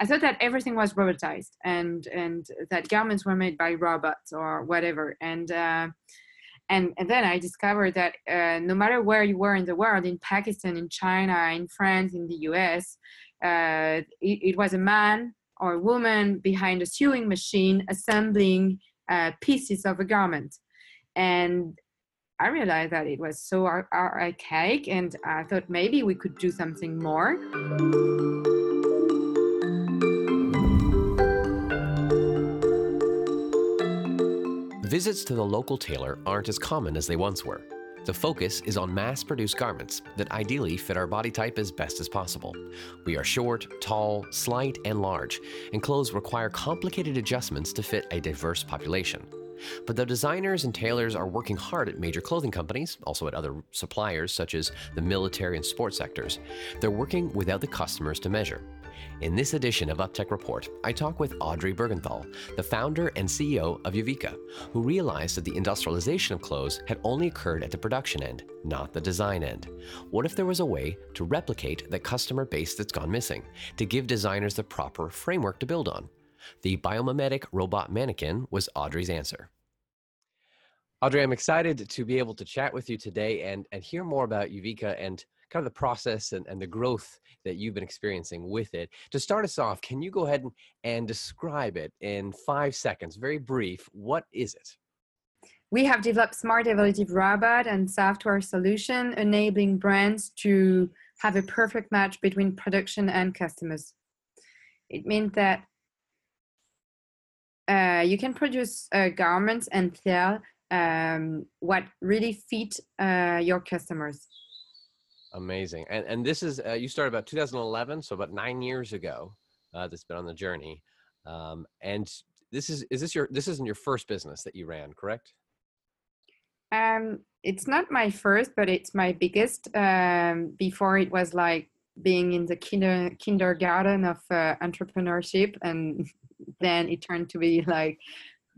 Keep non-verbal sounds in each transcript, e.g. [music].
I thought that everything was robotized and and that garments were made by robots or whatever. And uh, and and then I discovered that uh, no matter where you were in the world, in Pakistan, in China, in France, in the U.S., uh, it, it, was a man or a woman behind a sewing machine assembling uh, pieces of a garment. And I realized that it was so archaic, and I thought maybe we could do something more. Visits to the local tailor aren't as common as they once were. The focus is on mass produced garments that ideally fit our body type as best as possible. We are short, tall, slight, and large, and clothes require complicated adjustments to fit a diverse population. But though designers and tailors are working hard at major clothing companies, also at other suppliers such as the military and sports sectors, they're working without the customers to measure. In this edition of Uptech Report, I talk with Audrey Bergenthal, the founder and CEO of Euveka, who realized that the industrialization of clothes had only occurred at the production end, not the design end. What if there was a way to replicate the customer base that's gone missing, to give designers the proper framework to build on? The biomimetic robot mannequin was Audrey's answer. Audrey, I'm excited to be able to chat with you today and, and hear more about Euveka and kind of the process and, and the growth that you've been experiencing with it. To start us off, can you go ahead and, and describe it in five seconds, very brief? What is it? We have developed smart evolutive robot and software solution enabling brands to have a perfect match between production and customers. It means that uh, you can produce uh, garments and sell um, what really fit uh, your customers. Amazing. And and this is uh, you started about 2011, so about nine years ago. Uh, that's been on the journey. Um, and this is is this your this isn't your first business that you ran, correct? Um, it's not my first, but it's my biggest. Um, before it was like being in the kinder, kindergarten of uh, entrepreneurship, and [laughs] then it turned to be like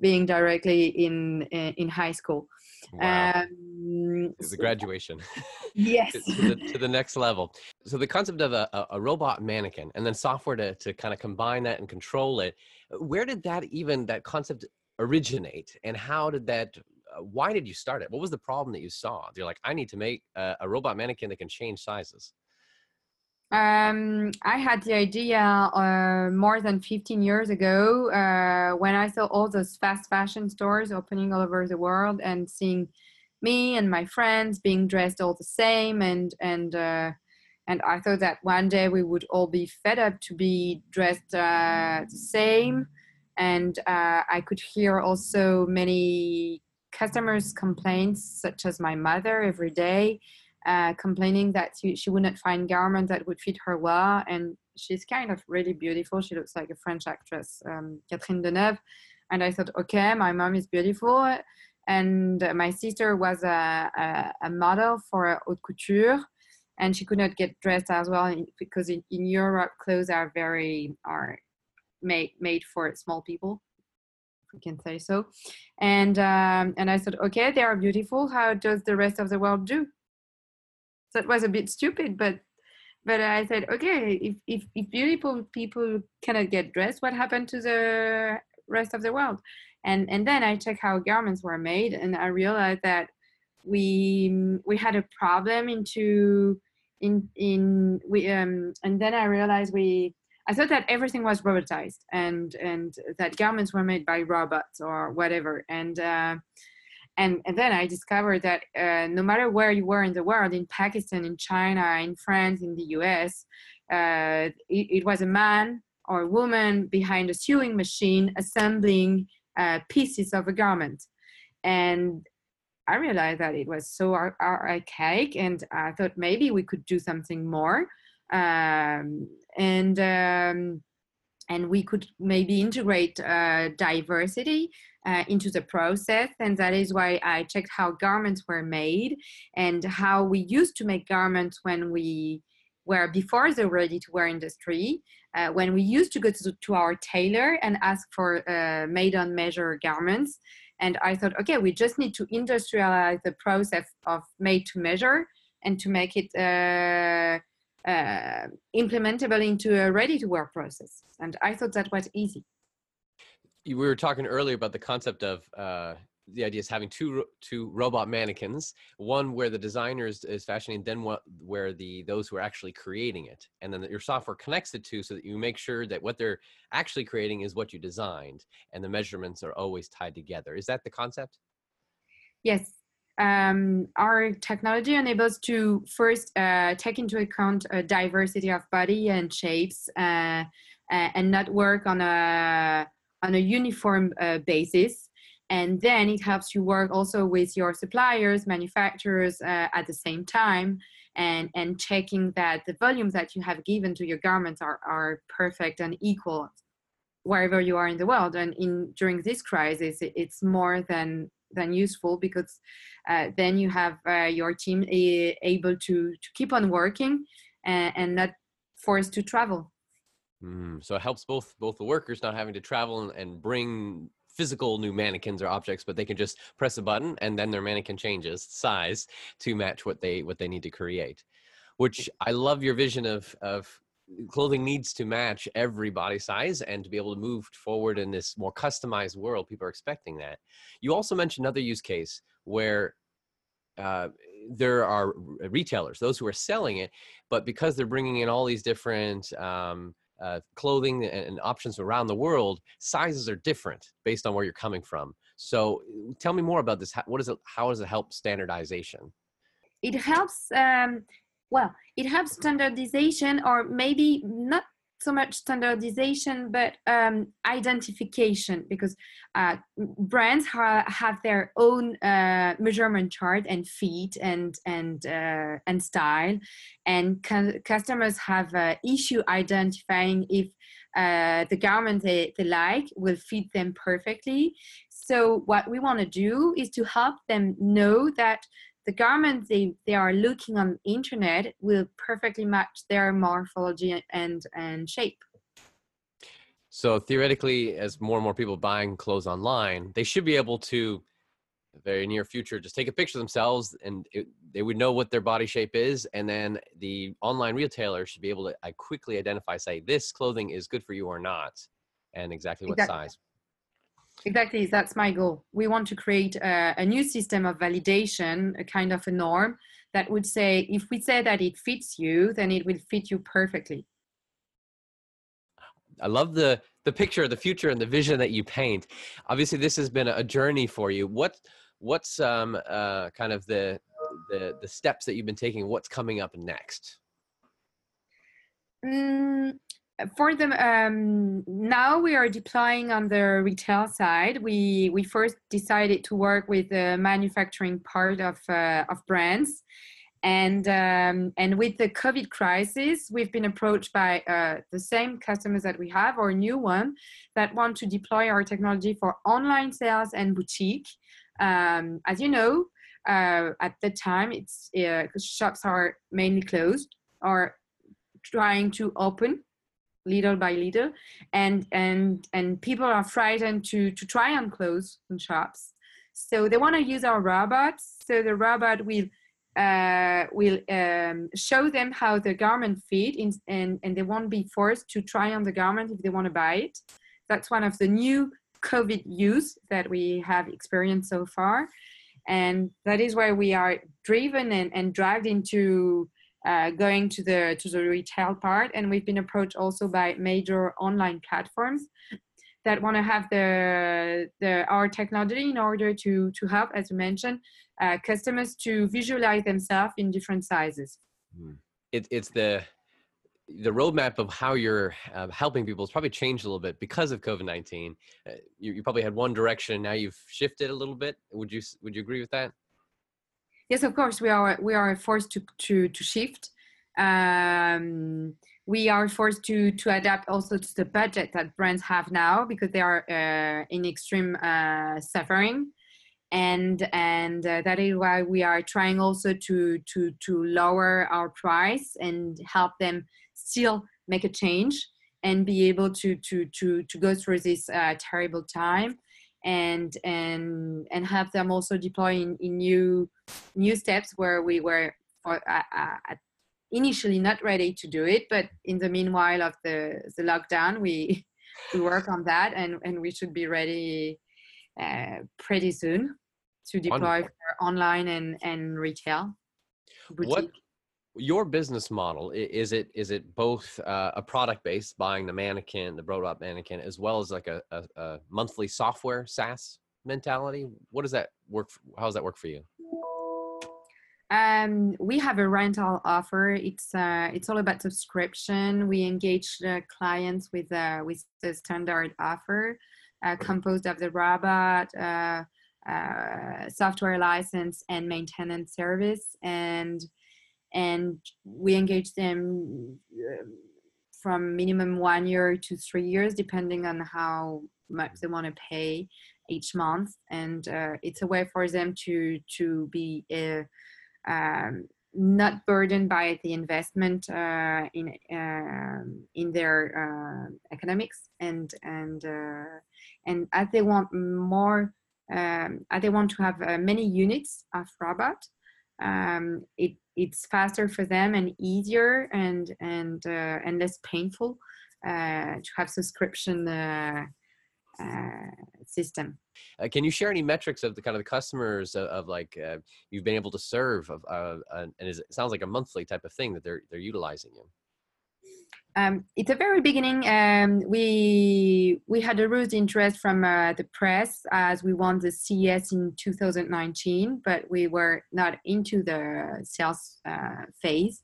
being directly in in high school. Wow. Um, the graduation. [laughs] Yes. to, to, the, to, the, next level. So the concept of a, a, robot mannequin and then software to, to kind of combine that and control it. Where did that even, that concept originate and how did that, uh, why did you start it? What was the problem that you saw? You're like, I need to make a, a robot mannequin that can change sizes. Um, I had the idea uh, more than 15 years ago uh, when I saw all those fast fashion stores opening all over the world and seeing me and my friends being dressed all the same and and uh, and I thought that one day we would all be fed up to be dressed uh, the same. And uh, I could hear also many customers complaints such as my mother every day uh, complaining that she, she would not find garments that would fit her well. And she's kind of really beautiful. She looks like a French actress, um, Catherine Deneuve. And I thought, okay, my mom is beautiful. And my sister was a, a, a model for haute couture. And she could not get dressed as well because in, in Europe, clothes are very are made made for small people we can say so and um, and i thought okay they are beautiful how does the rest of the world do that was a bit stupid, but but I said, okay, if, if, if beautiful people cannot get dressed, what happened to the rest of the world? And and then I checked how garments were made, and I realized that we we had a problem into in in we um and then I realized we I thought that everything was robotized and and that garments were made by robots or whatever and. Uh, and, and then I discovered that uh, no matter where you were in the world, in Pakistan, in China, in France, in the US, uh, it, it, was a man or a woman behind a sewing machine assembling uh, pieces of a garment. And I realized that it was so ar- archaic, and I thought maybe we could do something more. Um, and um, and we could maybe integrate uh, diversity uh, into the process. And that is why i checked how garments were made and how we used to make garments when we were before the ready to wear industry uh, when we used to go to, to our tailor and ask for uh, made on measure garments. And i thought okay we just need to industrialize the process of made to measure and to make it uh, implementable into a ready to work process. And I thought that was easy. We were talking earlier about the concept of uh, the idea is having two two robot mannequins, one where the designer is, is fashioning, then what where the those who are actually creating it, and then your software connects the two so that you make sure that what they're actually creating is what you designed, and the measurements are always tied together. Is that the concept? Yes. Um, our technology enables to first uh, take into account a diversity of body and shapes, uh, and not work on a on a uniform uh, basis. And then it helps you work also with your suppliers manufacturers uh, at the same time and and checking that the volumes that you have given to your garments are are perfect and equal wherever you are in the world. And in during this crisis it's more than than useful because uh, then you have uh, your team a, able to to keep on working and, and not forced to travel mm, so it helps both both the workers not having to travel and, and bring physical new mannequins or objects, but they can just press a button and then their mannequin changes size to match what they what they need to create. Which I love your vision of of clothing needs to match every body size and to be able to move forward in this more customized world people are expecting that you also mentioned another use case where uh, there are retailers those who are selling it but because they're bringing in all these different um, uh, clothing and, options around the world, sizes are different based on where you're coming from. So tell me more about this. How, what is it? How does it help standardization? It helps. Um, well, it helps standardization, or maybe not so much standardization but um, identification because uh, brands ha- have their own uh, measurement chart and feet and and uh, and style. And cu- customers have issue identifying if uh, the garment they, they like will fit them perfectly. So what we want to do is to help them know that the garments they, they are looking on the internet will perfectly match their morphology and and shape so theoretically as more and more people buying clothes online they should be able to very near future just take a picture of themselves and it, they would know what their body shape is and then the online retailer should be able to I quickly identify say this clothing is good for you or not and exactly what exactly. size Exactly, that's my goal. We want to create a, a, new system of validation, a kind of a norm that would say if we say that it fits you, then it will fit you perfectly. I love the the picture of the future and the vision that you paint. Obviously, this has been a journey for you. What what's um uh kind of the the the steps that you've been taking? What's coming up next? Mm, for the um, now we are deploying on the retail side. We we first decided to work with the manufacturing part of uh, of brands, and um, and with the COVID crisis, we've been approached by uh, the same customers that we have or new one that want to deploy our technology for online sales and boutique. Um, as you know, uh, at the time, it's uh, shops are mainly closed or trying to open little by little. And and and people are frightened to to try on clothes in shops. So they want to use our robots. So the robot will uh, will um, show them how the garment fit in, and, and they won't be forced to try on the garment if they want to buy it. That's one of the new covid use that we have experienced so far. And that is why we are driven and, and dragged into uh, going to the to the retail part and we've been approached also by major online platforms that want to have the, the our technology in order to to help as you mentioned uh, customers to visualize themselves in different sizes hmm. it, it's the the roadmap of how you're uh, helping people has probably changed a little bit because of COVID-19. Uh, you, you, probably had one direction. Now you've shifted a little bit. Would you, would you agree with that? Yes of course we are we are forced to to, to shift. Um, we are forced to to adapt also to the budget that brands have now because they are uh, in extreme uh, suffering. And and uh, that is why we are trying also to to to lower our price and help them still make a change and be able to to to to go through this uh, terrible time and and and have them also deploy in, in new new steps where we were for, uh, uh, initially not ready to do it, but in the meanwhile of the the lockdown, we [laughs] we work on that, and and we should be ready uh, pretty soon to deploy for online and and retail. Boutique. What your business model is it is it both uh, a product based buying the mannequin the robot mannequin as well as like a, a, a, monthly software SaaS mentality? What does that work for, how does that work for you? Um, we have a rental offer. It's uh, it's all about subscription. We engage the clients with uh, with the standard offer uh, composed of the robot uh, uh, software license and maintenance service. And and we engage them um, from minimum one year to three years depending on how much they want to pay each month. And uh, it's a way for them to to be uh, um, not burdened by the investment uh, in uh, in their uh, economics. And and uh, and as they want more um, as they want to have uh, many units of robot um, it it's faster for them and easier and and uh, and less painful uh, to have subscription uh, uh system. Uh, can you share any metrics of the kind of the customers of, of like uh, you've been able to serve of and it sounds like a monthly type of thing that they're they're utilizing you? Um, it's a very beginning. Um, we we had a rude interest from uh, the press as we won the CES in 2019, but we were not into the sales uh, phase.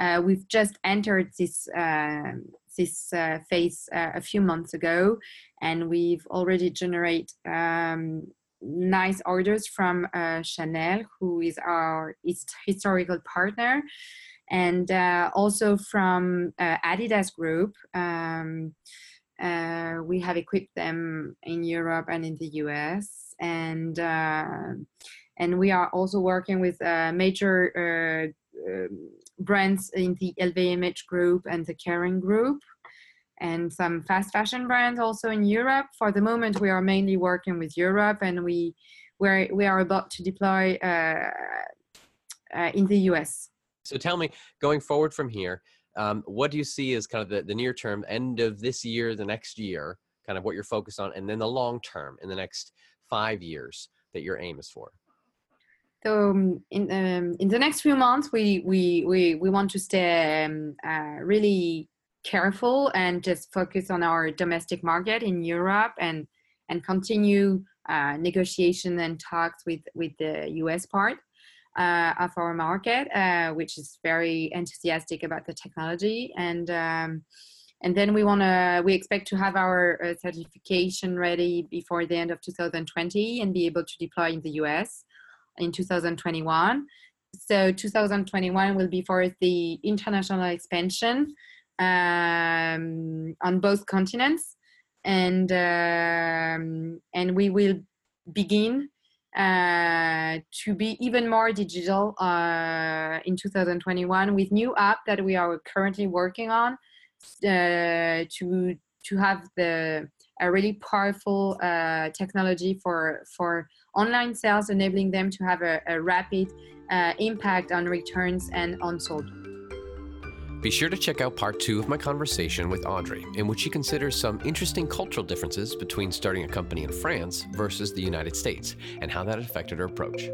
Uh, we've just entered this um, this uh, phase uh, a few months ago, and we've already generated um, nice orders from uh, Chanel, who is our historical partner and uh, also from uh, Adidas Group. Um, uh, we have equipped them in Europe and in the US, and uh, and we are also working with uh, major um, brands in the LVMH Group and the Kering Group. And some fast fashion brands also in Europe. For the moment, we are mainly working with Europe, and we we're, we are about to deploy in the US. So tell me, going forward from here, um, what do you see as kind of the, the near term, end of this year, the next year, kind of what you're focused on, and then the long term in the next five years that your aim is for? So um, in um, in the next few months, we we we we want to stay um, uh, really careful and just focus on our domestic market in Europe and and continue uh, negotiation and talks with with the US part uh, of our market, uh, which is very enthusiastic about the technology. And um, and then we want to we expect to have our uh, certification ready before the end of 2020 and be able to deploy in the US in 2021. So 2021 will be for the international expansion um, on both continents, and um, and we will begin uh, to be even more digital uh, in 2021 with new app that we are currently working on uh, to to have the a really powerful uh, technology for for online sales, enabling them to have a, a rapid uh, impact on returns and on sold. Be sure to check out part two of my conversation with Audrey, in which she considers some interesting cultural differences between starting a company in France versus the United States and how that affected her approach.